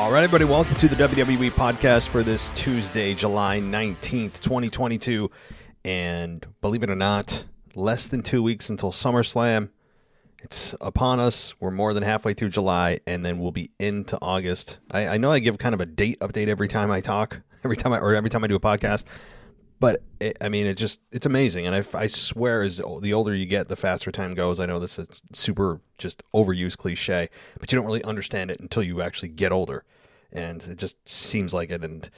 All right, everybody, welcome to the WWE podcast for this Tuesday, July 19th, 2022. And believe it or not, less than two weeks until SummerSlam. It's upon us. We're more than halfway through July, and then we'll be into August. I, I know I give kind of a date update every time I talk, every time I or every time I do a podcast, but it, I mean, it just it's amazing, and I, I swear, as the older you get, the faster time goes. I know this is super just overused cliche, but you don't really understand it until you actually get older, and it just seems like it. And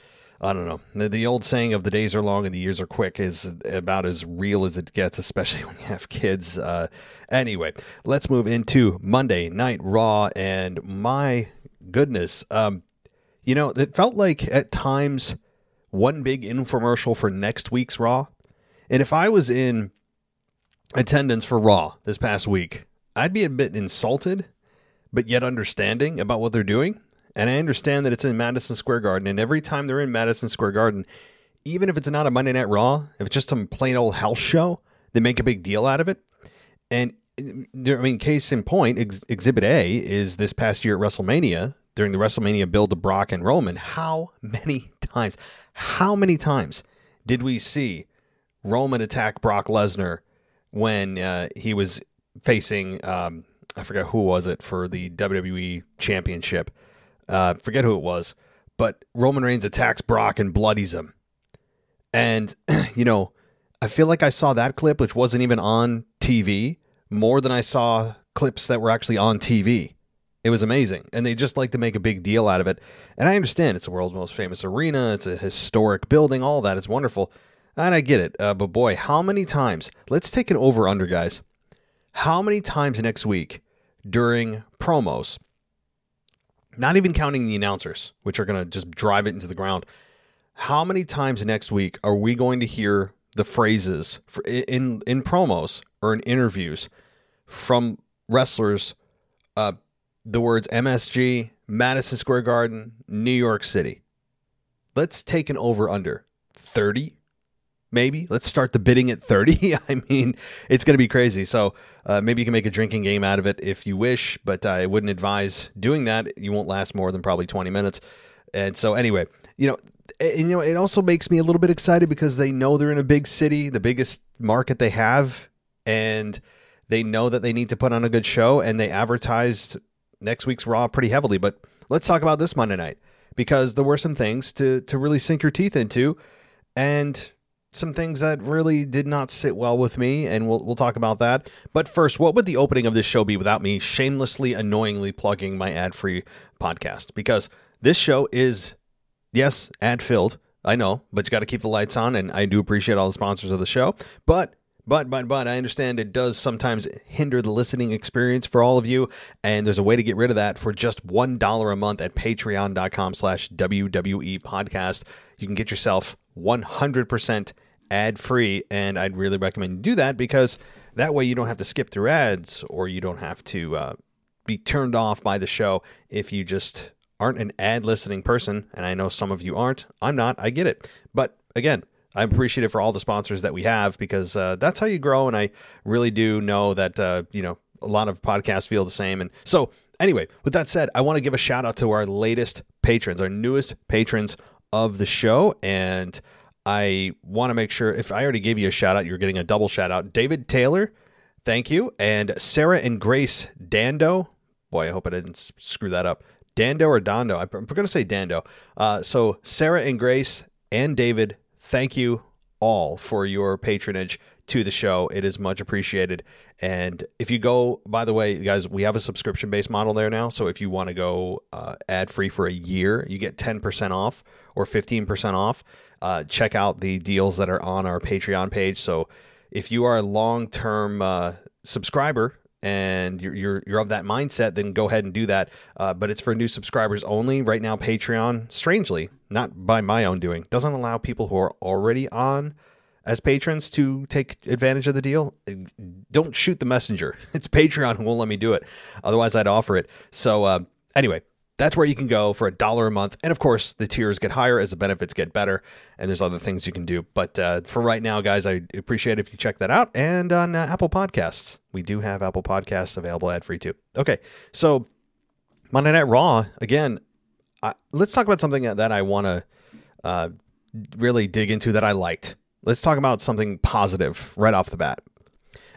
I don't know, the, the old saying of "the days are long and the years are quick" is about as real as it gets, especially when you have kids. Uh, anyway, let's move into Monday Night Raw, and my goodness, um, you know, it felt like at times one big infomercial for next week's Raw. And if I was in attendance for Raw this past week, I'd be a bit insulted, but yet understanding about what they're doing. And I understand that it's in Madison Square Garden. And every time they're in Madison Square Garden, even if it's not a Monday Night Raw, if it's just some plain old house show, they make a big deal out of it. And uh, I mean, case in point, ex- Exhibit A is this past year at WrestleMania during the WrestleMania build to Brock and Roman. How many times, how many times did we see Roman attack Brock Lesnar when uh, he was facing, um, I forget who was it for the WWE Championship? Uh, forget who it was, but Roman Reigns attacks Brock and bloodies him. And, you know, I feel like I saw that clip, which wasn't even on TV, more than I saw clips that were actually on TV. It was amazing. And they just like to make a big deal out of it. And I understand it's the world's most famous arena, it's a historic building, all that. It's wonderful. And I get it. Uh, but boy, how many times? Let's take an over under, guys. How many times next week during promos, not even counting the announcers, which are going to just drive it into the ground, how many times next week are we going to hear the phrases for, in in promos or in interviews from wrestlers uh, the words MSG, Madison Square Garden, New York City. Let's take an over under 30, maybe. Let's start the bidding at 30. I mean, it's going to be crazy. So uh, maybe you can make a drinking game out of it if you wish, but I wouldn't advise doing that. You won't last more than probably 20 minutes. And so, anyway, you know, and, you know, it also makes me a little bit excited because they know they're in a big city, the biggest market they have, and they know that they need to put on a good show, and they advertised next week's Raw pretty heavily. But let's talk about this Monday night because there were some things to to really sink your teeth into, and some things that really did not sit well with me, and we'll we'll talk about that. But first, what would the opening of this show be without me shamelessly, annoyingly plugging my ad free podcast? Because this show is yes ad filled. I know, but you got to keep the lights on, and I do appreciate all the sponsors of the show. But but, but, but, I understand it does sometimes hinder the listening experience for all of you. And there's a way to get rid of that for just $1 a month at patreon.com slash WWE podcast. You can get yourself 100% ad free. And I'd really recommend you do that because that way you don't have to skip through ads or you don't have to uh, be turned off by the show if you just aren't an ad listening person. And I know some of you aren't. I'm not. I get it. But again, I'm appreciative for all the sponsors that we have because uh, that's how you grow. And I really do know that, uh, you know, a lot of podcasts feel the same. And so, anyway, with that said, I want to give a shout out to our latest patrons, our newest patrons of the show. And I want to make sure if I already gave you a shout out, you're getting a double shout out. David Taylor, thank you. And Sarah and Grace Dando. Boy, I hope I didn't screw that up. Dando or Dondo? I'm going to say Dando. Uh, so, Sarah and Grace and David, thank you all for your patronage to the show. It is much appreciated. And if you go, by the way, guys, we have a subscription based model there now. So if you want to go uh, ad free for a year, you get 10% off or 15% off. Uh, check out the deals that are on our Patreon page. So if you are a long term uh, subscriber, and you're, you're you're of that mindset, then go ahead and do that. Uh, but it's for new subscribers only. Right now, Patreon, strangely, not by my own doing, doesn't allow people who are already on as patrons to take advantage of the deal. Don't shoot the messenger. It's Patreon who won't let me do it. Otherwise, I'd offer it. So uh, anyway, that's where you can go for a dollar a month. And of course, the tiers get higher as the benefits get better. And there's other things you can do. But uh, for right now, guys, I appreciate if you check that out. And on uh, Apple Podcasts, we do have Apple Podcasts available ad free too. Okay, so Monday Night Raw again. I, let's talk about something that I want to uh, really dig into that I liked. Let's talk about something positive right off the bat.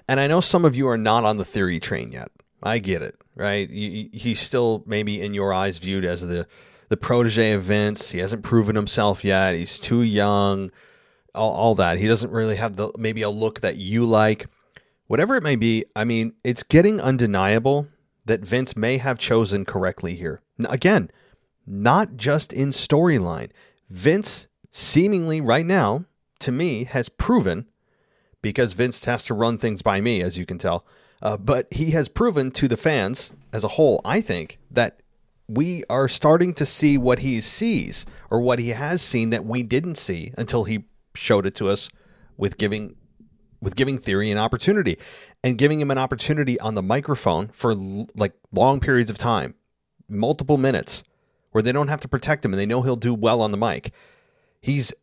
And I know some of you are not on the theory train yet. I get it right? He's still maybe in your eyes viewed as the the protege of Vince. He hasn't proven himself yet. He's too young. All, all that. He doesn't really have the maybe a look that you like. Whatever it may be, I mean, it's getting undeniable that Vince may have chosen correctly here. Again, not just in storyline. Vince seemingly right now, to me, has proven because Vince has to run things by me, as you can tell uh, but he has proven to the fans as a whole, I think, that we are starting to see what he sees or what he has seen that we didn't see until he showed it to us with giving with giving theory an opportunity and giving him an opportunity on the microphone for l- like long periods of time multiple minutes where they don't have to protect him and they know he'll do well on the mic. He's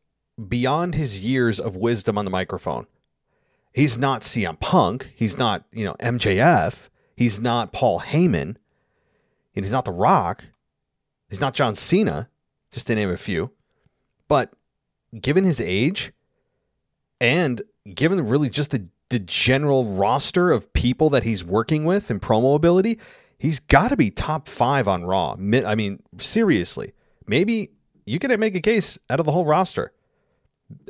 beyond his years of wisdom on the microphone He's not CM Punk. He's not, you know, MJF. He's not Paul Heyman. And he's not The Rock. He's not John Cena, just to name a few. But given his age and given really just the, the general roster of people that he's working with and promo ability, he's got to be top five on Raw. I mean, seriously. Maybe you could make a case out of the whole roster.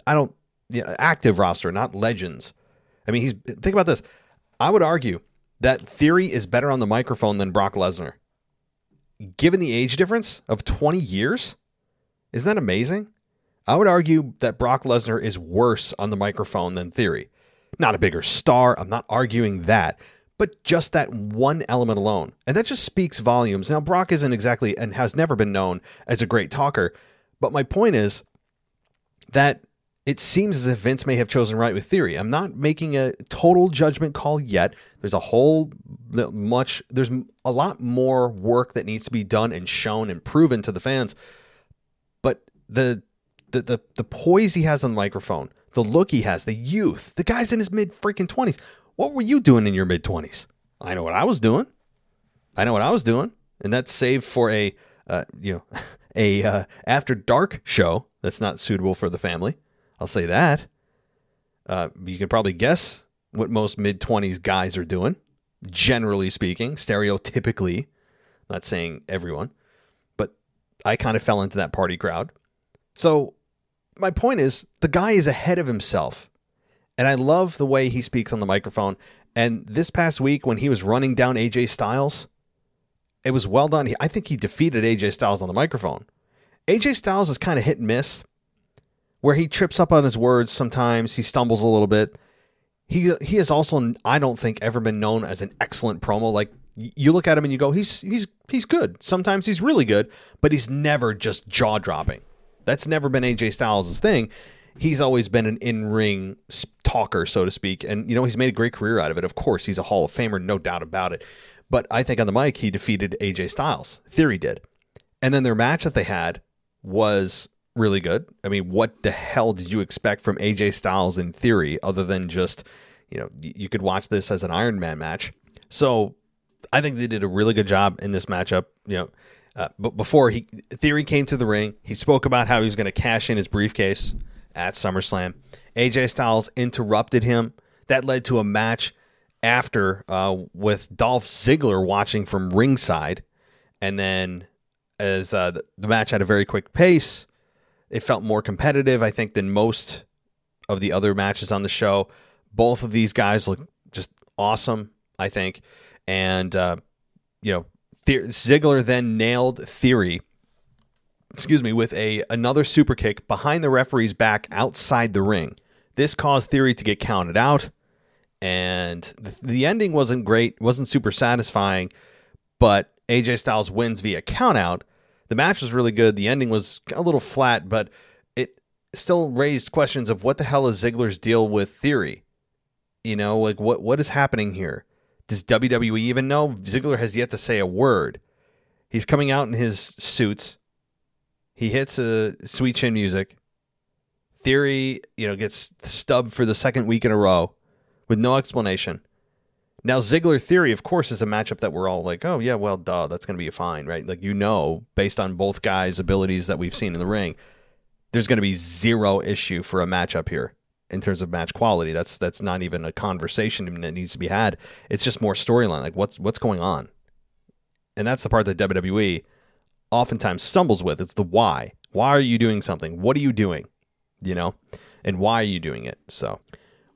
I don't, yeah, active roster, not legends. I mean, he's think about this. I would argue that Theory is better on the microphone than Brock Lesnar. Given the age difference of 20 years, isn't that amazing? I would argue that Brock Lesnar is worse on the microphone than Theory. Not a bigger star, I'm not arguing that, but just that one element alone. And that just speaks volumes. Now, Brock isn't exactly and has never been known as a great talker, but my point is that it seems as if Vince may have chosen right with theory. I'm not making a total judgment call yet. There's a whole much there's a lot more work that needs to be done and shown and proven to the fans. But the the the, the poise he has on the microphone, the look he has, the youth, the guy's in his mid freaking 20s. What were you doing in your mid 20s? I know what I was doing. I know what I was doing. And that's saved for a uh, you know, a uh, after dark show that's not suitable for the family. I'll say that. Uh, you can probably guess what most mid 20s guys are doing, generally speaking, stereotypically. Not saying everyone, but I kind of fell into that party crowd. So, my point is the guy is ahead of himself. And I love the way he speaks on the microphone. And this past week, when he was running down AJ Styles, it was well done. I think he defeated AJ Styles on the microphone. AJ Styles is kind of hit and miss where he trips up on his words sometimes, he stumbles a little bit. He he has also I don't think ever been known as an excellent promo. Like you look at him and you go, he's he's he's good. Sometimes he's really good, but he's never just jaw dropping. That's never been AJ Styles' thing. He's always been an in ring talker, so to speak, and you know he's made a great career out of it. Of course, he's a Hall of Famer, no doubt about it. But I think on the mic he defeated AJ Styles. Theory did, and then their match that they had was really good. I mean, what the hell did you expect from AJ Styles in theory, other than just, you know, you could watch this as an Iron Man match. So I think they did a really good job in this matchup. You know, uh, but before he Theory came to the ring, he spoke about how he was going to cash in his briefcase at SummerSlam. AJ Styles interrupted him. That led to a match after uh, with Dolph Ziggler watching from ringside, and then as uh, the, the match had a very quick pace, it felt more competitive, I think, than most of the other matches on the show. Both of these guys look just awesome, I think. And, uh, you know, the- Ziggler then nailed Theory, excuse me, with a another super kick behind the referee's back outside the ring. This caused Theory to get counted out. and the, the ending wasn't great, wasn't super satisfying, but AJ Styles wins via countout. The match was really good. The ending was a little flat, but it still raised questions of what the hell is Ziggler's deal with Theory? You know, like what what is happening here? Does WWE even know? Ziggler has yet to say a word. He's coming out in his suits. He hits a sweet chin music. Theory, you know, gets stubbed for the second week in a row with no explanation. Now, Ziggler Theory, of course, is a matchup that we're all like, oh, yeah, well, duh, that's going to be fine, right? Like, you know, based on both guys' abilities that we've seen in the ring, there's going to be zero issue for a matchup here in terms of match quality. That's that's not even a conversation that needs to be had. It's just more storyline. Like, what's what's going on? And that's the part that WWE oftentimes stumbles with. It's the why. Why are you doing something? What are you doing? You know, and why are you doing it? So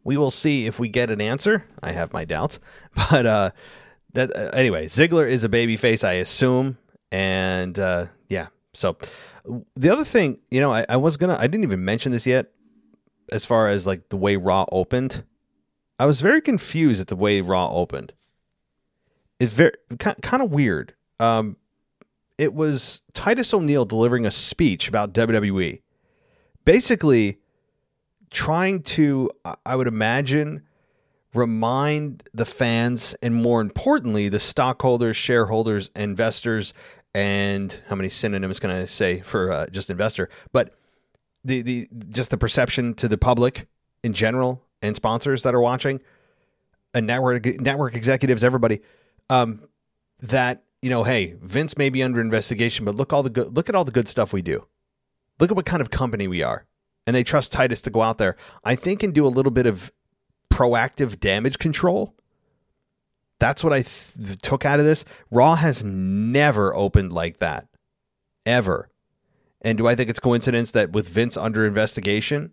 we will see if we get an answer. I have my doubts, but uh, that uh, anyway. Ziggler is a babyface, I assume, and uh, yeah. So the other thing, you know, I, I was gonna, I didn't even mention this yet, as far as like the way Raw opened. I was very confused at the way Raw opened. It's very kind of weird. Um, it was Titus O'Neil delivering a speech about WWE. Basically, trying to, I would imagine, remind the fans and more importantly, the stockholders, shareholders, investors, and how many synonyms can I say for uh, just investor? But the the just the perception to the public in general and sponsors that are watching, and network network executives, everybody, um, that you know, hey, Vince may be under investigation, but look all the good, look at all the good stuff we do. Look at what kind of company we are and they trust Titus to go out there, I think, and do a little bit of proactive damage control. That's what I th- took out of this. Raw has never opened like that, ever. And do I think it's coincidence that with Vince under investigation,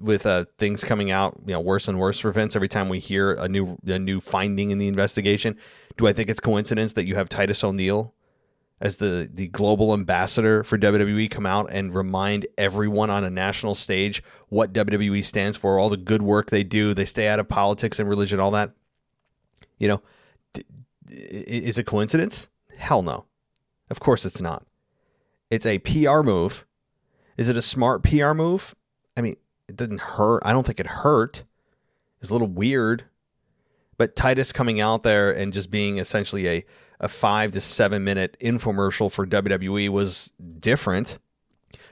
with uh, things coming out, you know, worse and worse for Vince every time we hear a new a new finding in the investigation, do I think it's coincidence that you have Titus O'Neil as the the global ambassador for WWE come out and remind everyone on a national stage what WWE stands for, all the good work they do. They stay out of politics and religion, all that. You know, is it coincidence? Hell no. Of course it's not. It's a PR move. Is it a smart PR move? I mean, it didn't hurt. I don't think it hurt. It's a little weird. But Titus coming out there and just being essentially a a five to seven minute infomercial for WWE was different.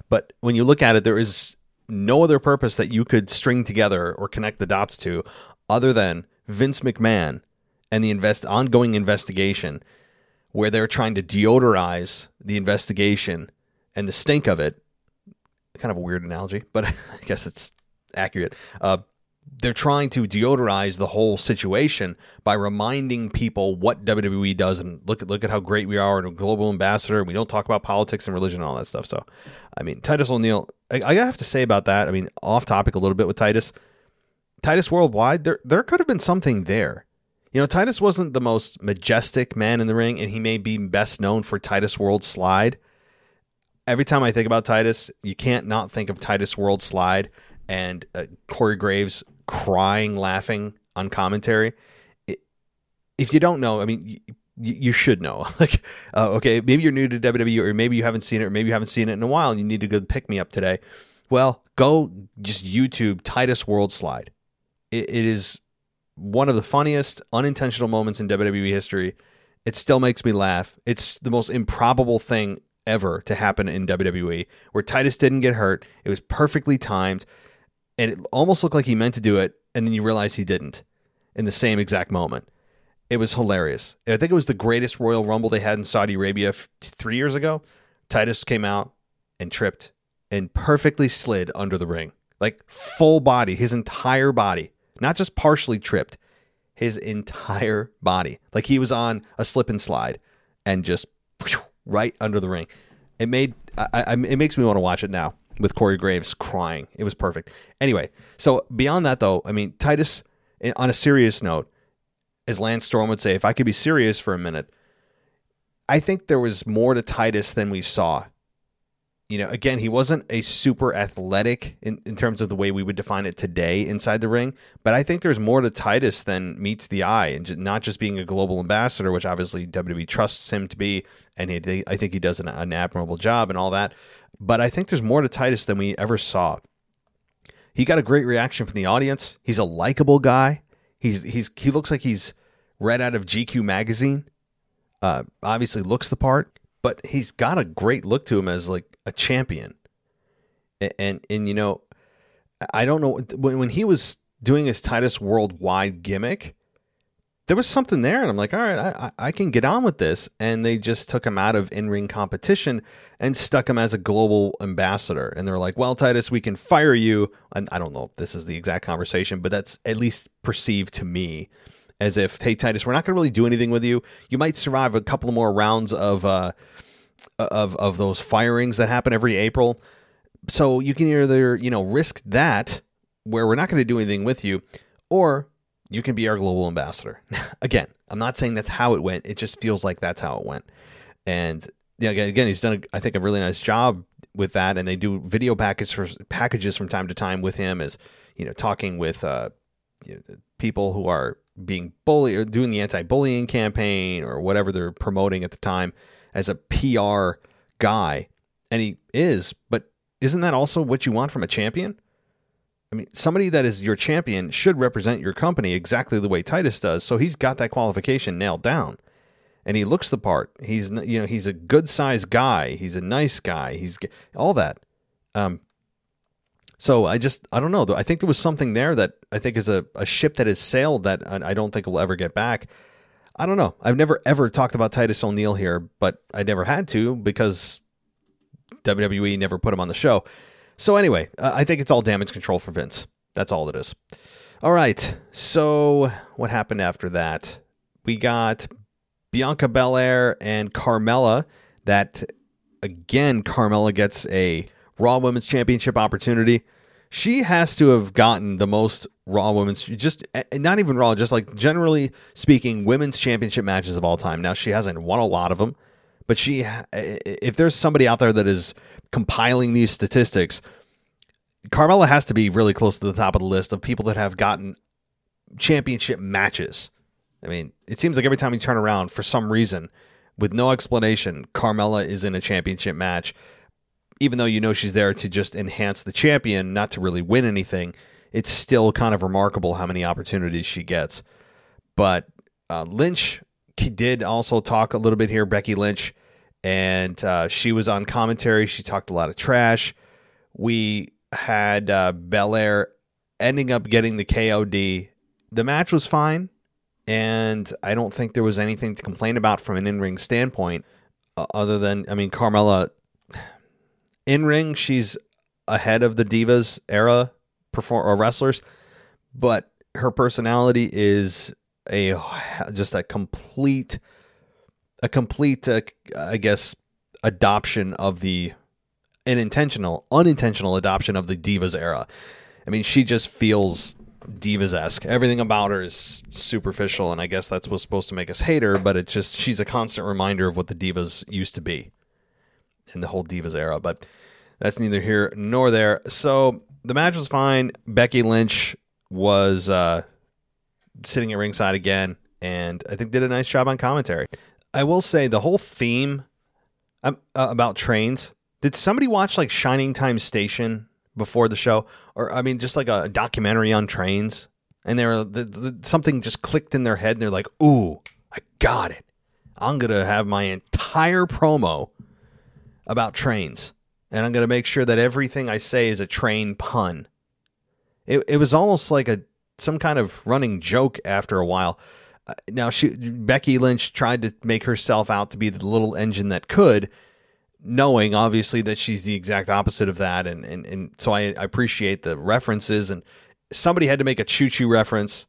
But when you look at it, there is no other purpose that you could string together or connect the dots to other than Vince McMahon and the invest ongoing investigation where they're trying to deodorize the investigation and the stink of it. Kind of a weird analogy, but I guess it's accurate. Uh, they're trying to deodorize the whole situation by reminding people what WWE does and look at look at how great we are and a global ambassador. And we don't talk about politics and religion and all that stuff. So, I mean, Titus O'Neil. I, I have to say about that. I mean, off topic a little bit with Titus. Titus Worldwide. There there could have been something there. You know, Titus wasn't the most majestic man in the ring, and he may be best known for Titus World Slide. Every time I think about Titus, you can't not think of Titus World Slide and uh, Corey Graves crying, laughing on commentary. It, if you don't know, I mean, you, you should know. like, uh, okay, maybe you're new to WWE, or maybe you haven't seen it, or maybe you haven't seen it in a while, and you need to go pick me up today. Well, go just YouTube Titus World Slide. it, it is one of the funniest unintentional moments in WWE history. It still makes me laugh. It's the most improbable thing ever to happen in WWE, where Titus didn't get hurt. It was perfectly timed and it almost looked like he meant to do it, and then you realize he didn't in the same exact moment. It was hilarious. I think it was the greatest Royal Rumble they had in Saudi Arabia f- three years ago. Titus came out and tripped and perfectly slid under the ring, like full body, his entire body, not just partially tripped, his entire body, like he was on a slip and slide, and just right under the ring. It made I, I, it makes me want to watch it now with Corey Graves crying. It was perfect. Anyway, so beyond that though, I mean Titus on a serious note, as Lance Storm would say, if I could be serious for a minute, I think there was more to Titus than we saw. you know, again, he wasn't a super athletic in, in terms of the way we would define it today inside the ring. But I think there's more to Titus than meets the eye, and not just being a global ambassador, which obviously WWE trusts him to be, and he, I think he does an, an admirable job and all that. But I think there's more to Titus than we ever saw. He got a great reaction from the audience. He's a likable guy. He's he's he looks like he's read out of GQ magazine. Uh, obviously looks the part but he's got a great look to him as like a champion. And and, and you know, I don't know when when he was doing his Titus Worldwide gimmick, there was something there, and I'm like, all right, I, I can get on with this. And they just took him out of in ring competition and stuck him as a global ambassador. And they're like, well, Titus, we can fire you. And I don't know if this is the exact conversation, but that's at least perceived to me as if, hey, Titus, we're not going to really do anything with you. You might survive a couple more rounds of uh, of of those firings that happen every April. So you can either you know risk that where we're not going to do anything with you, or you can be our global ambassador. again, I'm not saying that's how it went. It just feels like that's how it went. And yeah, again, he's done, I think, a really nice job with that. And they do video packages for packages from time to time with him, as you know, talking with uh, you know, people who are being bullied or doing the anti-bullying campaign or whatever they're promoting at the time as a PR guy. And he is, but isn't that also what you want from a champion? I mean, somebody that is your champion should represent your company exactly the way Titus does. So he's got that qualification nailed down. And he looks the part. He's you know, he's a good sized guy. He's a nice guy. He's all that. Um, so I just I don't know. I think there was something there that I think is a, a ship that has sailed that I don't think will ever get back. I don't know. I've never ever talked about Titus O'Neil here, but I never had to because WWE never put him on the show. So anyway, uh, I think it's all damage control for Vince. That's all it is. All right. So what happened after that? We got Bianca Belair and Carmella. That again, Carmella gets a Raw Women's Championship opportunity. She has to have gotten the most Raw Women's, just eh, not even Raw, just like generally speaking, Women's Championship matches of all time. Now, she hasn't won a lot of them, but she, if there's somebody out there that is compiling these statistics, Carmella has to be really close to the top of the list of people that have gotten championship matches. I mean, it seems like every time you turn around, for some reason, with no explanation, Carmella is in a championship match even though you know she's there to just enhance the champion, not to really win anything, it's still kind of remarkable how many opportunities she gets. But uh, Lynch did also talk a little bit here, Becky Lynch, and uh, she was on commentary. She talked a lot of trash. We had uh, Belair ending up getting the KOD. The match was fine, and I don't think there was anything to complain about from an in ring standpoint, uh, other than, I mean, Carmella in ring, she's ahead of the divas era perform or wrestlers, but her personality is a just a complete a complete uh, I guess adoption of the an intentional unintentional adoption of the divas era. I mean, she just feels divas esque. Everything about her is superficial, and I guess that's what's supposed to make us hate her. But it's just she's a constant reminder of what the divas used to be in the whole divas era. But that's neither here nor there. So the match was fine. Becky Lynch was uh, sitting at ringside again, and I think did a nice job on commentary. I will say the whole theme um, uh, about trains. Did somebody watch like Shining Time Station before the show, or I mean, just like a documentary on trains? And they were the, the, something just clicked in their head, and they're like, "Ooh, I got it! I'm gonna have my entire promo about trains." and I'm to make sure that everything I say is a train pun. It it was almost like a some kind of running joke after a while. Now she Becky Lynch tried to make herself out to be the little engine that could, knowing obviously that she's the exact opposite of that, and and and so I, I appreciate the references and somebody had to make a choo choo reference.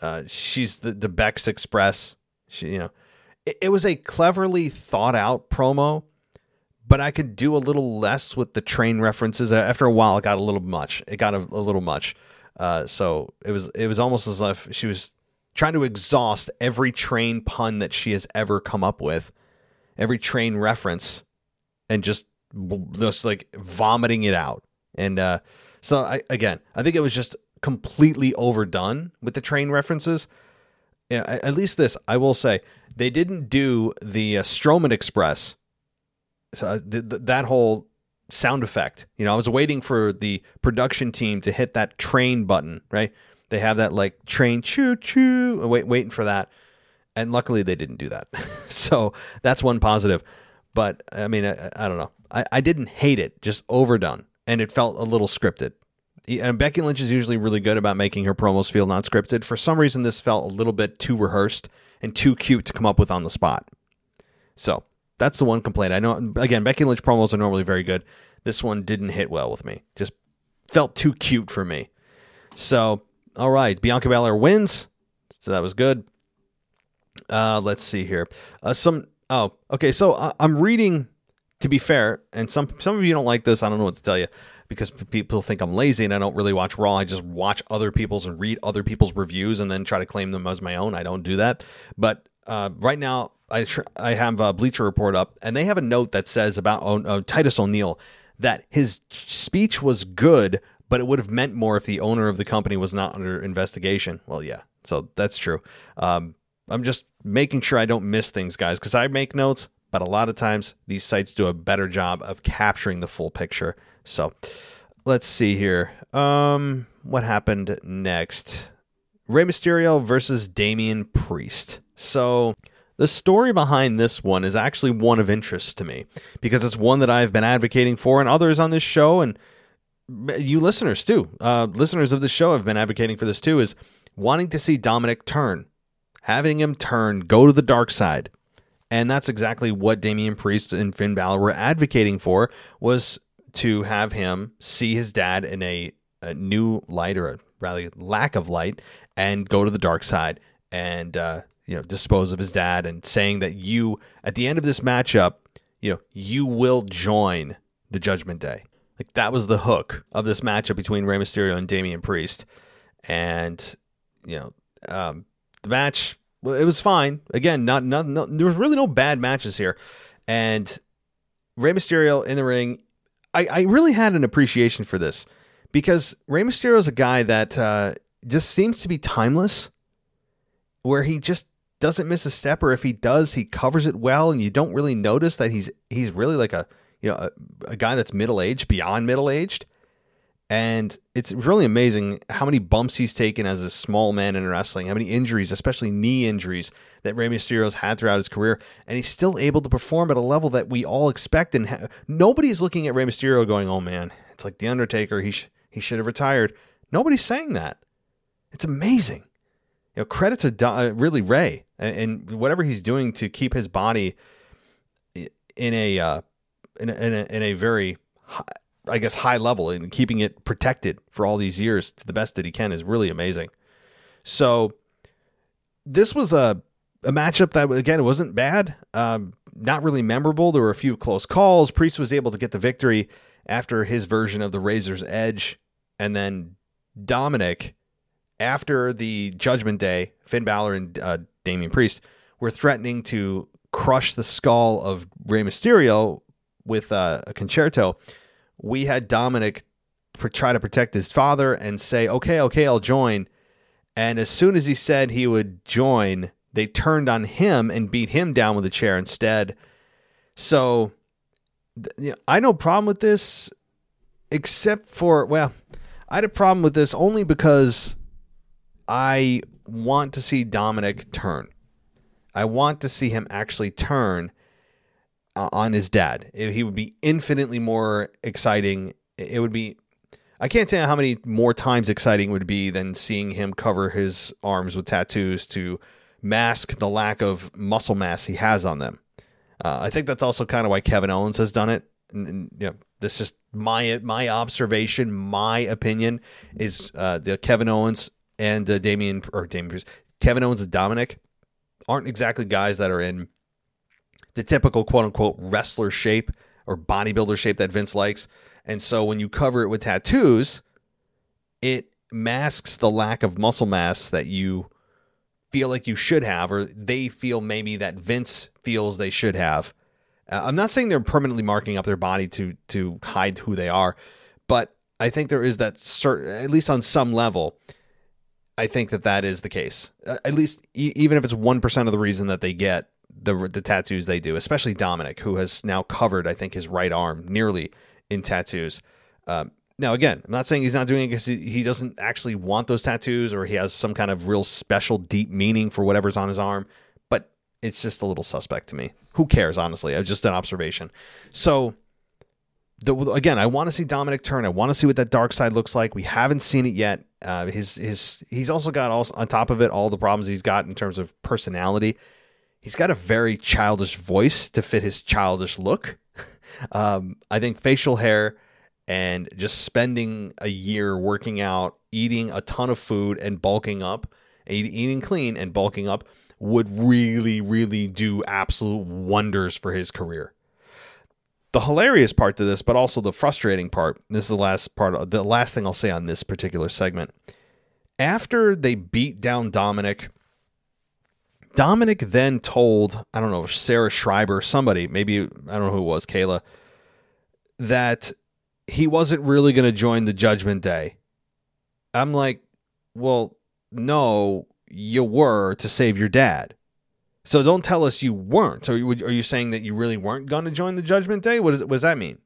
Uh, she's the the Bex Express. She you know, it, it was a cleverly thought out promo but I could do a little less with the train references. After a while, it got a little much. It got a, a little much. Uh, so it was it was almost as if she was trying to exhaust every train pun that she has ever come up with, every train reference, and just just like vomiting it out. And uh, so I again, I think it was just completely overdone with the train references. Yeah, at least this I will say they didn't do the uh, Strowman Express. So uh, th- th- that whole sound effect. You know, I was waiting for the production team to hit that train button, right? They have that like train choo choo, wait, waiting for that. And luckily they didn't do that. so that's one positive. But I mean, I, I don't know. I, I didn't hate it, just overdone. And it felt a little scripted. And Becky Lynch is usually really good about making her promos feel not scripted. For some reason, this felt a little bit too rehearsed and too cute to come up with on the spot. So that's the one complaint. I know, again, Becky Lynch promos are normally very good. This one didn't hit well with me. Just felt too cute for me. So, all right. Bianca Belair wins. So that was good. Uh, let's see here. Uh, some, oh, okay. So uh, I'm reading, to be fair, and some, some of you don't like this. I don't know what to tell you because people think I'm lazy and I don't really watch Raw. I just watch other people's and read other people's reviews and then try to claim them as my own. I don't do that. But uh, right now, I tr- I have a Bleacher Report up, and they have a note that says about uh, Titus O'Neil that his speech was good, but it would have meant more if the owner of the company was not under investigation. Well, yeah, so that's true. Um, I'm just making sure I don't miss things, guys, because I make notes, but a lot of times these sites do a better job of capturing the full picture. So let's see here. Um, what happened next? Rey Mysterio versus Damian Priest. So the story behind this one is actually one of interest to me because it's one that I've been advocating for, and others on this show, and you listeners too, uh, listeners of the show have been advocating for this too, is wanting to see Dominic turn, having him turn, go to the dark side. And that's exactly what Damian Priest and Finn Balor were advocating for was to have him see his dad in a, a new light or a rather lack of light and go to the dark side and uh, you know dispose of his dad and saying that you at the end of this matchup you know you will join the judgment day like that was the hook of this matchup between Rey Mysterio and Damian Priest. And you know um, the match well, it was fine. Again not, not no, there was really no bad matches here. And Rey Mysterio in the ring I, I really had an appreciation for this because Rey Mysterio is a guy that uh, just seems to be timeless, where he just doesn't miss a step, or if he does, he covers it well, and you don't really notice that he's he's really like a you know a, a guy that's middle aged, beyond middle aged, and it's really amazing how many bumps he's taken as a small man in wrestling, how many injuries, especially knee injuries, that Rey Mysterio's had throughout his career, and he's still able to perform at a level that we all expect. And ha- nobody's looking at Rey Mysterio going, "Oh man, it's like the Undertaker. He sh- he should have retired." Nobody's saying that. It's amazing. You know, credit to uh, really Rey and, and, whatever he's doing to keep his body in a uh, in a, in a, in a very high, I guess high level and keeping it protected for all these years to the best that he can is really amazing. So this was a a matchup that again wasn't bad, um, not really memorable. There were a few close calls. Priest was able to get the victory after his version of the Razor's Edge, and then Dominic after the Judgment Day, Finn Balor and uh, Damian Priest were threatening to crush the skull of Rey Mysterio with uh, a Con-Chair-To we had Dominic try to protect his father and say, okay, okay, I'll join. And as soon as he said he would join, they turned on him and beat him down with a chair instead. So you know, I no problem with this, except for, well, I had a problem with this only because I want to see Dominic turn. I want to see him actually turn uh, on his dad. He would be infinitely more exciting. It would be I can't tell you how many more times exciting would be than seeing him cover his arms with tattoos to mask the lack of muscle mass he has on them. Uh, I think that's also kind of why Kevin Owens has done it. And, and you know, this is my my observation, my opinion is uh, the Kevin Owens and uh, Damian or Damian Kevin Owens and Dominic aren't exactly guys that are in the typical quote unquote wrestler shape or bodybuilder shape that Vince likes. And so when you cover it with tattoos, it masks the lack of muscle mass that you feel like you should have, or they feel maybe that Vince feels they should have Uh, I'm not saying they're permanently marking up their body to to hide who they are, but I think there is that certain, at least on some level, I think that that is the case. Uh, at least e- even if it's one percent of the reason that they get the the tattoos they do, especially Dominic, who has now covered I think his right arm nearly in tattoos. Um, now, again, I'm not saying he's not doing it because he, he doesn't actually want those tattoos or he has some kind of real special, deep meaning for whatever's on his arm, but it's just a little suspect to me. Who cares, honestly? It's just an observation. So, the, again, I want to see Dominic turn. I want to see what that dark side looks like. We haven't seen it yet. Uh, his his he's also got also on top of it all the problems he's got in terms of personality. He's got a very childish voice to fit his childish look. um, I think facial hair and just spending a year working out, eating a ton of food and bulking up, eating clean and bulking up would really, really do absolute wonders for his career. The hilarious part to this, but also the frustrating part, this is the last part, the last thing I'll say on this particular segment. After they beat down Dominic, Dominic then told, I don't know, Sarah Schreiber, somebody, maybe, I don't know who it was, Kayla, that he wasn't really going to join the Judgment Day. I'm like, well, no, you were to save your dad. So don't tell us you weren't. So are you saying that you really weren't going to join the Judgment Day? What, is, what does that mean?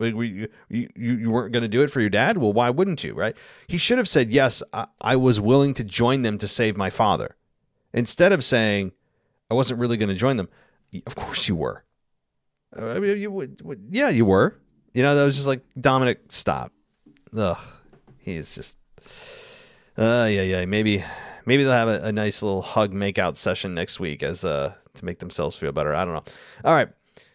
You, you, you weren't going to do it for your dad? Well, why wouldn't you, right? He should have said, yes, I, I was willing to join them to save my father. Instead of saying, I wasn't really going to join them. Of course you were. I mean, you, yeah, you were. You know, that was just like Dominic, stop. Ugh, he's just. Uh, yeah, yeah. Maybe, maybe they'll have a, a nice little hug makeout session next week as uh to make themselves feel better. I don't know. All right,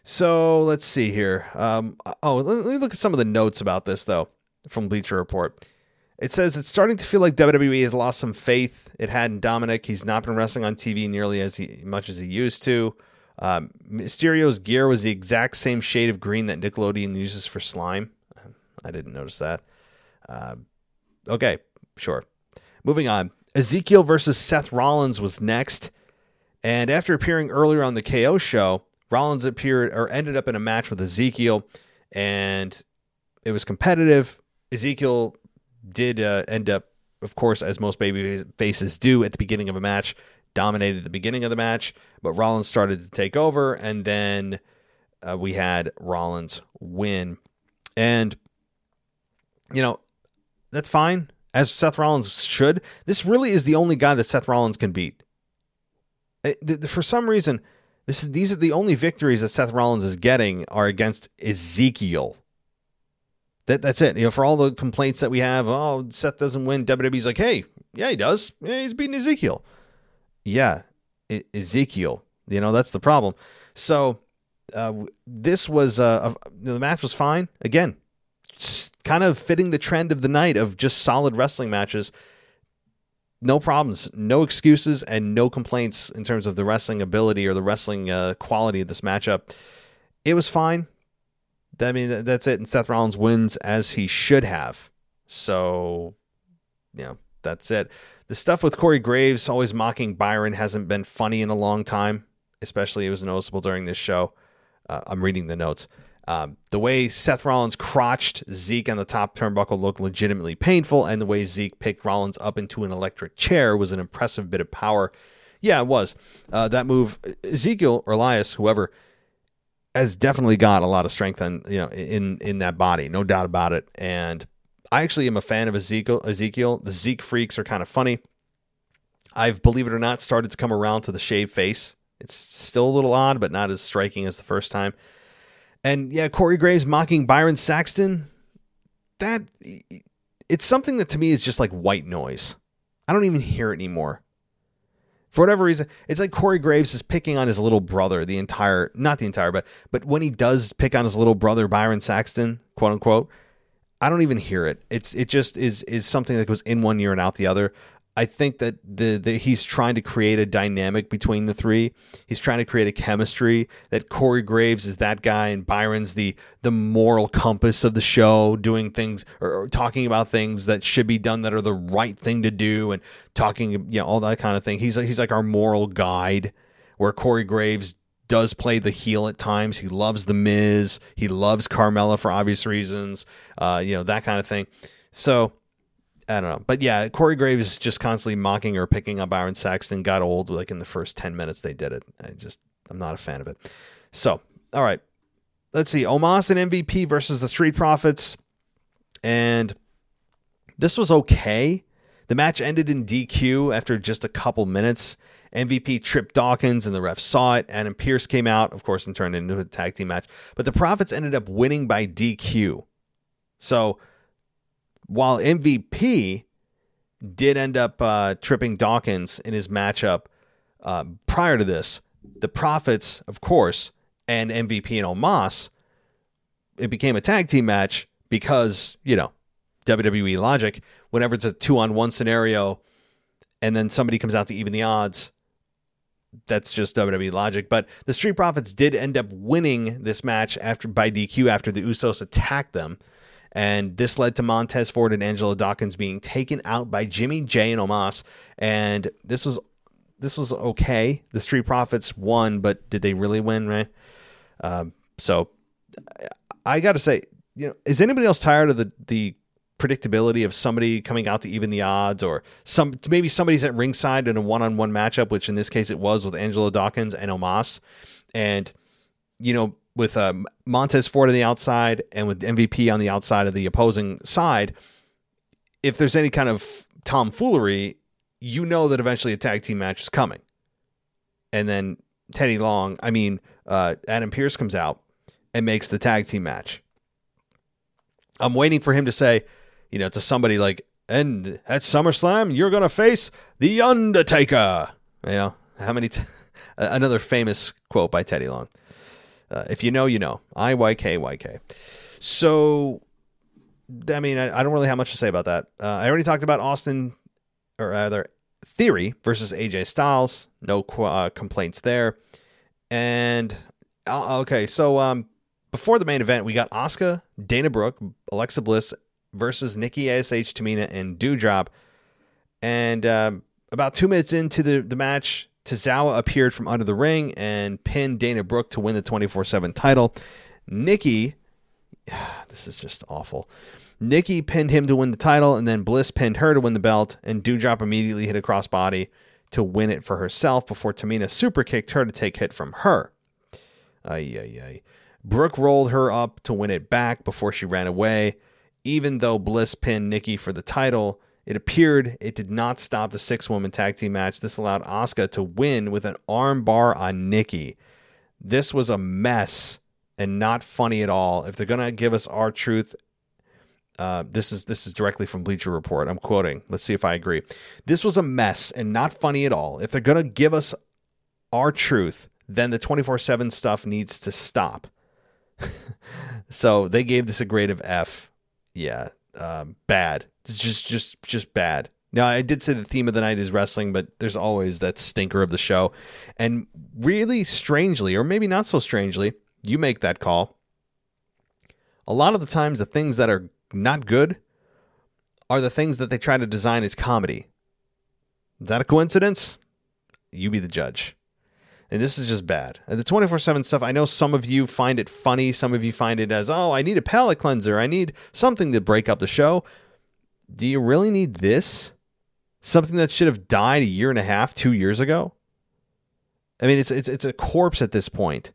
so let's see here. Um, oh, let me look at some of the notes about this though from Bleacher Report. It says it's starting to feel like WWE has lost some faith it had in Dominic. He's not been wrestling on TV nearly as he, much as he used to. Um, Mysterio's gear was the exact same shade of green that Nickelodeon uses for slime. I didn't notice that. Uh, okay, sure. Moving on. Ezekiel versus Seth Rollins was next. And after appearing earlier on the KO show, Rollins appeared or ended up in a match with Ezekiel, and it was competitive. Ezekiel did uh, end up, of course, as most baby faces do at the beginning of a match, dominated the beginning of the match, but Rollins started to take over, and then uh, we had Rollins win. And, you know, that's fine, as Seth Rollins should. This really is the only guy that Seth Rollins can beat. It, uh, for some reason, this is, these are the only victories that Seth Rollins is getting are against Ezekiel. That, that's it. You know, for all the complaints that we have, oh, Seth doesn't win. WWE's like, hey, yeah, he does. Yeah, he's beating Ezekiel yeah, Ezekiel. You know, that's the problem. So uh, this was uh, the match was fine. Again, kind of fitting the trend of the night of just solid wrestling matches. No problems, no excuses, and no complaints in terms of the wrestling ability or the wrestling uh, quality of this matchup. It was fine. I mean, that's it. And Seth Rollins wins as he should have. So, you know, that's it. The stuff with Corey Graves always mocking Byron hasn't been funny in a long time. Especially, it was noticeable during this show. Uh, I'm reading the notes. Um, the way Seth Rollins crotched Zeke on the top turnbuckle looked legitimately painful, and the way Zeke picked Rollins up into an electric chair was an impressive bit of power. Yeah, it was. Uh, that move, Ezekiel or Elias, whoever, has definitely got a lot of strength in you know in in that body, no doubt about it. And I actually am a fan of Ezekiel. Ezekiel. The Zeke freaks are kind of funny. I've, believe it or not, started to come around to the shaved face. It's still a little odd, but not as striking as the first time. And yeah, Corey Graves mocking Byron Saxton. That it's something that to me is just like white noise. I don't even hear it anymore. For whatever reason, it's like Corey Graves is picking on his little brother the entire, not the entire, but but when he does pick on his little brother Byron Saxton, quote unquote, I don't even hear it. It's it just is is something that goes in one ear and out the other. I think that the, the he's trying to create a dynamic between the three. He's trying to create a chemistry that Corey Graves is that guy and Byron's the the moral compass of the show, doing things or, or talking about things that should be done that are the right thing to do and talking you know all that kind of thing. He's he's like our moral guide where Corey Graves does play the heel at times. He loves the Miz. He loves Carmella for obvious reasons. Uh, you know that kind of thing. So I don't know, but yeah, Corey Graves just constantly mocking or picking up Byron Saxton got old. Like in the first ten minutes they did it. I just I'm not a fan of it. So all right, let's see. Omos and MVP versus the Street Profits, and this was okay. The match ended in DQ after just a couple minutes. MVP tripped Dawkins and the ref saw it. Adam Pearce came out, of course, and turned into a tag team match. But the Profits ended up winning by DQ. So while MVP did end up uh, tripping Dawkins in his matchup uh, prior to this, the Profits, of course, and MVP and Omos, it became a tag team match because, you know, WWE logic, whenever it's a two on one scenario and then somebody comes out to even the odds, that's just WWE logic. But the Street Profits did end up winning this match after by DQ after the Usos attacked them. And this led to Montez Ford and Angelo Dawkins being taken out by Jimmy J and Omos. And this was this was okay. The Street Profits won, but did they really win, right? Um, so I got to say, you know, is anybody else tired of the the predictability of somebody coming out to even the odds or some maybe somebody's at ringside in a one-on-one matchup which in this case it was with Angelo Dawkins and Omos and you know with uh, Montez Ford on the outside and with MVP on the outside of the opposing side if there's any kind of tomfoolery you know that eventually a tag team match is coming and then Teddy Long I mean uh, Adam Pearce comes out and makes the tag team match I'm waiting for him to say you know, to somebody like, and at SummerSlam, you're going to face The Undertaker. You know, how many, t- another famous quote by Teddy Long. Uh, if you know, you know. I Y K Y K. So, I mean, I, I, don't really have much to say about that. Uh, I already talked about Austin, or rather, Theory versus AJ Styles. No uh, complaints there. And, uh, okay, so um, before the main event, we got Asuka, Dana Brooke, Alexa Bliss, versus Nikki ASH, Tamina, and Doudrop. And um, about two minutes into the, the match, Tozawa appeared from under the ring and pinned Dana Brooke to win the 24 7 title. Nikki, this is just awful. Nikki pinned him to win the title, and then Bliss pinned her to win the belt, and Doudrop immediately hit a crossbody to win it for herself before Tamina super kicked her to take hit from her. Ay, ay, ay. Brooke rolled her up to win it back before she ran away even though Bliss pinned Nikki for the title, it appeared it did not stop the six woman tag team match. This allowed Asuka to win with an armbar on Nikki. This was a mess and not funny at all. If they're gonna give us R-Truth, uh, this is this is directly from Bleacher Report. I'm quoting. Let's see if I agree. This was a mess and not funny at all. If they're gonna give us R-Truth, then the 24 7 stuff needs to stop. so they gave this a grade of F yeah, um, bad. It's just just just bad. Now I did say the theme of the night is wrestling, but there's always that stinker of the show. And really strangely, or maybe not so strangely, you make that call. A lot of the times the things that are not good are the things that they try to design as comedy. Is that a coincidence? You be the judge and this is just bad. And the 24 7 stuff, I know some of you find it funny. Some of you find it as, oh, I need a palate cleanser. I need something to break up the show. Do you really need this? Something that should have died a year and a half, two years ago? I mean, it's it's it's a corpse at this point.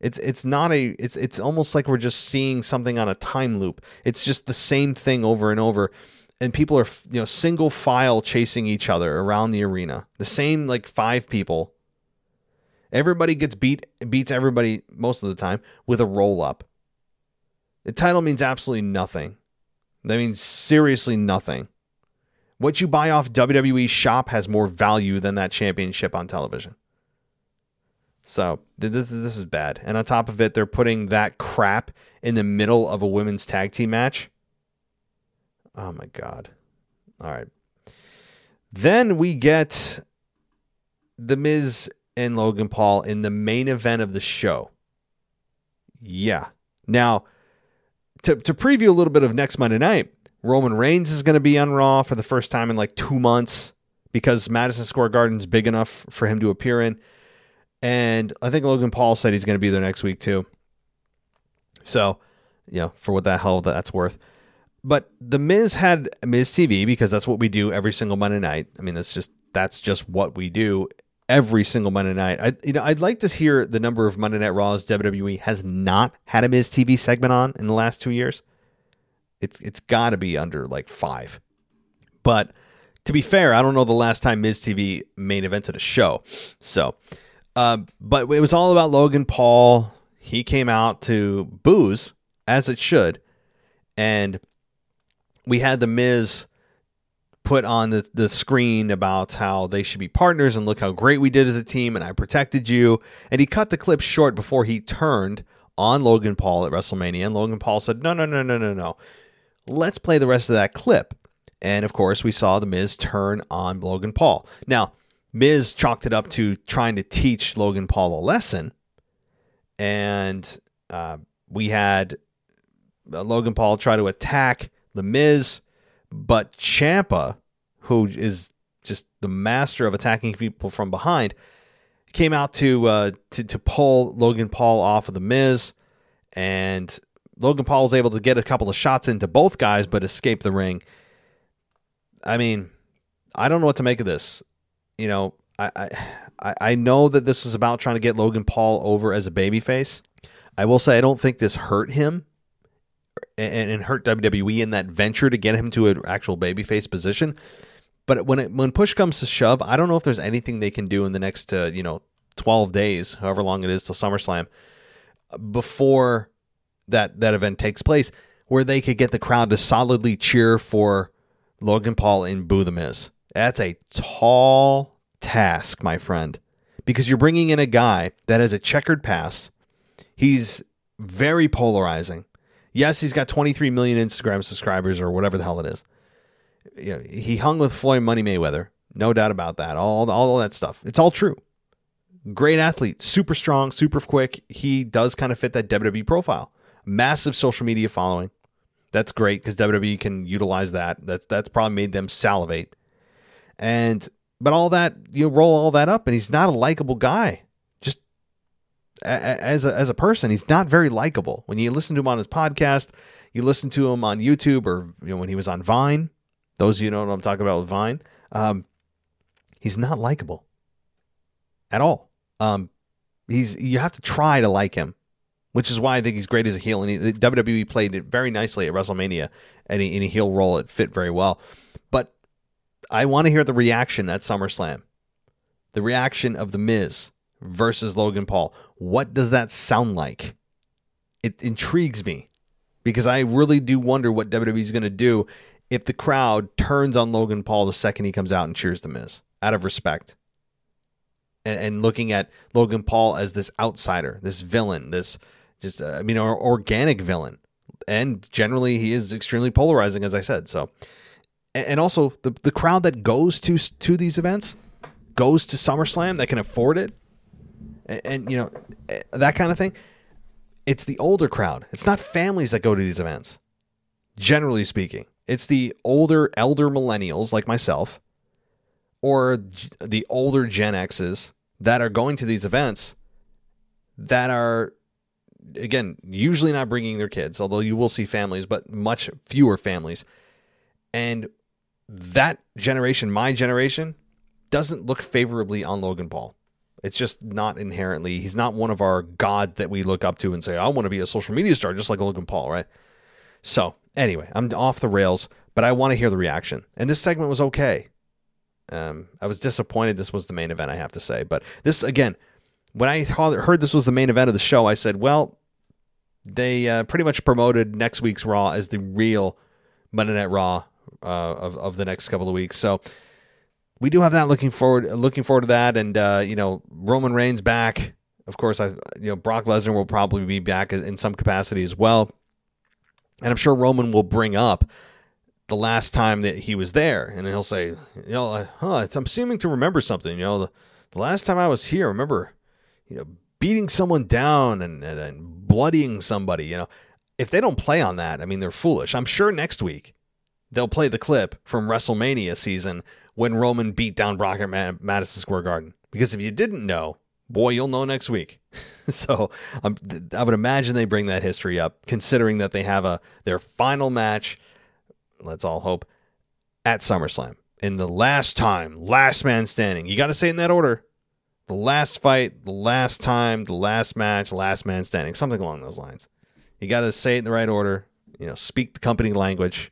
It's it's not a it's it's almost like we're just seeing something on a time loop. It's just the same thing over and over and people are you know single file chasing each other around the arena. The same like five people Everybody gets beat beats everybody most of the time with a roll up. The title means absolutely nothing. That means seriously nothing. What you buy off WWE shop has more value than that championship on television. So this is this is bad. And on top of it, they're putting that crap in the middle of a women's tag team match. Oh my god. All right. Then we get the Miz and Logan Paul in the main event of the show. Yeah. Now, to, to preview a little bit of next Monday night, Roman Reigns is going to be on Raw for the first time in like two months because Madison Square Garden's big enough for him to appear in. And I think Logan Paul said he's going to be there next week too. So, you know, for what the hell that's worth. But the Miz had Miz TV because that's what we do every single Monday night. I mean, that's just that's just what we do every single Monday night. I you know I'd like to hear the number of Monday Night Raws WWE has not had a Miz TV segment on in the last two years. It's it's got to be under like five. But to be fair, I don't know the last time Miz TV main evented a show. So, uh, but it was all about Logan Paul. He came out to booze as it should, and we had the Miz put on the, the screen about how they should be partners and look how great we did as a team and I protected you. And he cut the clip short before he turned on Logan Paul at WrestleMania. And Logan Paul said, No, no, no, no, no, no. Let's play the rest of that clip. And of course, we saw The Miz turn on Logan Paul. Now, Miz chalked it up to trying to teach Logan Paul a lesson. And uh, we had uh, Logan Paul try to attack The Miz but Ciampa, who is just the master of attacking people from behind, came out to uh, to to pull Logan Paul off of the Miz, and Logan Paul was able to get a couple of shots into both guys, but escape the ring. I mean, I don't know what to make of this. You know, I I I know that this is about trying to get Logan Paul over as a babyface. I will say I don't think this hurt him and, and hurt WWE in that venture to get him to an actual babyface position. But when it, when push comes to shove, I don't know if there's anything they can do in the next uh, you know 12 days, however long it is till SummerSlam, before that that event takes place, where they could get the crowd to solidly cheer for Logan Paul and Boo the Miz. That's a tall task, my friend, because you're bringing in a guy that has a checkered past. He's very polarizing. Yes, he's got 23 million Instagram subscribers or whatever the hell it is. You know, he hung with Floyd Money Mayweather, no doubt about that. All all that stuff. It's all true. Great athlete, super strong, super quick. He does kind of fit that WWE profile. Massive social media following. That's great because WWE can utilize that. That's that's probably made them salivate. And but all that you roll all that up, and he's not a likable guy as a, as a person, he's not very likable. When you listen to him on his podcast, you listen to him on YouTube, or you know when he was on Vine. Those of you know what I'm talking about with Vine. Um, he's not likable at all. Um, he's you have to try to like him, which is why I think he's great as a heel. And he, WWE played it very nicely at WrestleMania, and in a heel role, it fit very well. But I want to hear the reaction at SummerSlam, the reaction of the Miz versus Logan Paul. What does that sound like? It intrigues me because I really do wonder what WWE is going to do if the crowd turns on Logan Paul the second he comes out and cheers the Miz out of respect. And, and looking at Logan Paul as this outsider, this villain, this just, uh, I mean, or organic villain. And generally, he is extremely polarizing, as I said. So, and also the, the crowd that goes to to these events goes to SummerSlam that can afford it and, and you know that kind of thing. It's the older crowd. It's not families that go to these events. Generally speaking, it's the older elder millennials like myself or the older Gen X's that are going to these events that are again usually not bringing their kids although you will see families but much fewer families and that generation my generation doesn't look favorably on Logan Paul it's just not inherently. He's not one of our gods that we look up to and say, "I want to be a social media star," just like Logan Paul, right? So anyway, I'm off the rails, but I want to hear the reaction. And this segment was okay. Um, I was disappointed this was the main event, I have to say. But this again, when I heard this was the main event of the show, I said, "Well, they uh, pretty much promoted next week's Raw as the real Monday Night Raw uh, of of the next couple of weeks." So we do have that looking forward looking forward to that. And uh, you know Roman Reigns back. Of course I you know Brock Lesnar will probably be back in some capacity as well. And I'm sure Roman will bring up the last time that he was there. And he'll say you know huh, I'm seeming to remember something. You know the, the last time I was here I remember you know beating someone down and, and, and bloodying somebody you know. If they don't play on that I mean they're foolish. I'm sure next week they'll play the clip from WrestleMania season when Roman beat down Brock at Madison Square Garden. Because if you didn't know, Boy, you'll know next week. so um, I would imagine they bring that history up, considering that they have a their final match. Let's all hope at SummerSlam in the last time, last man standing. You got to say in that order. The last fight, the last time, the last match, last man standing, something along those lines. You got to say it in the right order. You know, speak the company language,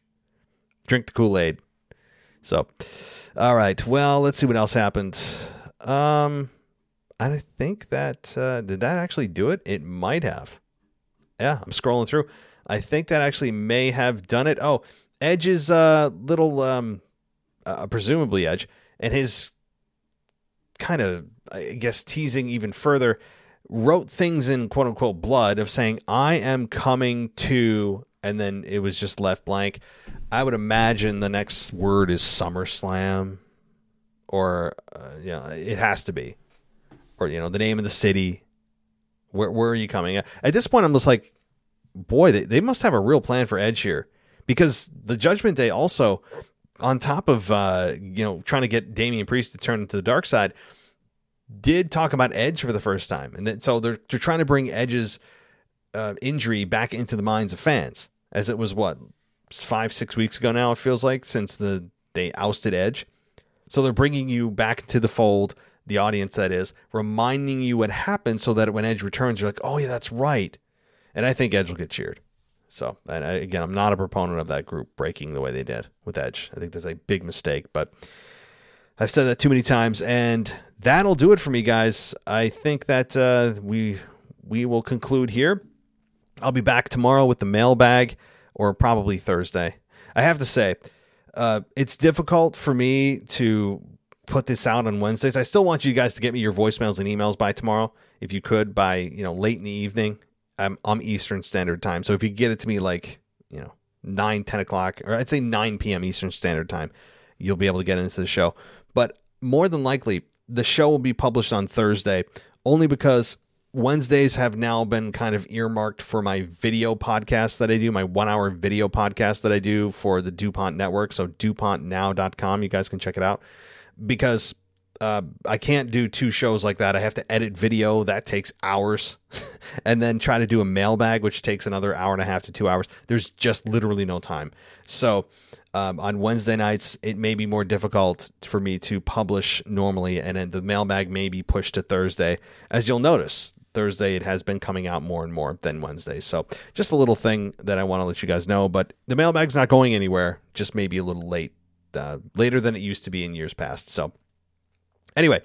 drink the Kool Aid. So, all right. Well, let's see what else happened. Um, I think that uh, did that actually do it? It might have. Yeah, I'm scrolling through. I think that actually may have done it. Oh, Edge's uh, little, um, uh, presumably Edge, and his kind of, I guess, teasing even further, wrote things in quote unquote blood of saying, I am coming to, and then it was just left blank. I would imagine the next word is SummerSlam, or, uh, yeah, it has to be or you know the name of the city. Where where are you coming? At this point, I'm just like, boy, they, they must have a real plan for Edge here, because the Judgment Day also, on top of uh, you know trying to get Damian Priest to turn into the dark side, did talk about Edge for the first time, and then, so they're they're trying to bring Edge's uh, injury back into the minds of fans, as it was what five six weeks ago now. It feels like since the they ousted Edge, so they're bringing you back to the fold the audience that is, reminding you what happened so that when Edge returns, you're like, oh, yeah, that's right. And I think Edge will get cheered. So, and I, again, I'm not a proponent of that group breaking the way they did with Edge. I think that's a big mistake, but I've said that too many times, and that'll do it for me, guys. I think that uh, we we will conclude here. I'll be back tomorrow with the mailbag, or probably Thursday. I have to say, uh, it's difficult for me to put this out on Wednesdays. I still want you guys to get me your voicemails and emails by tomorrow, if you could, by you know late in the evening. I'm I'm Eastern Standard Time, so if you get it to me like you know 9, 10 o'clock, or I'd say 9 p.m. Eastern Standard Time, you'll be able to get into the show. But more than likely, the show will be published on Thursday, only because Wednesdays have now been kind of earmarked for my video podcast that I do, my one hour video podcast that I do for the DuPont network. So, DuPontNow.com. You guys can check it out because uh, I can't do two shows like that. I have to edit video. That takes hours. and then try to do a mailbag, which takes another hour and a half to two hours. There's just literally no time. So um, on Wednesday nights, it may be more difficult for me to publish normally. And then the mailbag may be pushed to Thursday. As you'll notice, Thursday it has been coming out more and more than Wednesday. So just a little thing that I want to let you guys know. But the mailbag's not going anywhere, just maybe a little late uh, later than it used to be in years past. So anyway,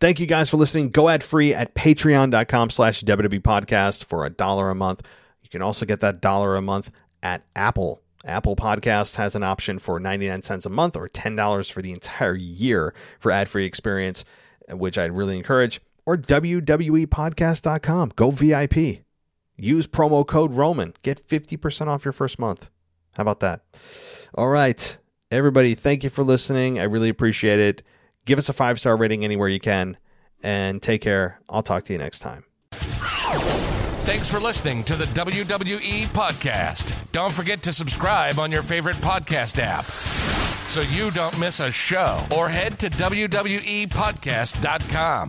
thank you guys for listening. Go ad free at patreon.com slash WWE podcast for a dollar a month. You can also get that dollar a month at Apple. Apple Podcast has an option for 99 cents a month or $10 for the entire year for ad free experience, which I'd really encourage. Or WWEpodcast.com. Go VIP. Use promo code Roman. Get 50% off your first month. How about that? All right. Everybody, thank you for listening. I really appreciate it. Give us a five star rating anywhere you can, and take care. I'll talk to you next time. Thanks for listening to the WWE Podcast. Don't forget to subscribe on your favorite podcast app so you don't miss a show or head to WWEpodcast.com.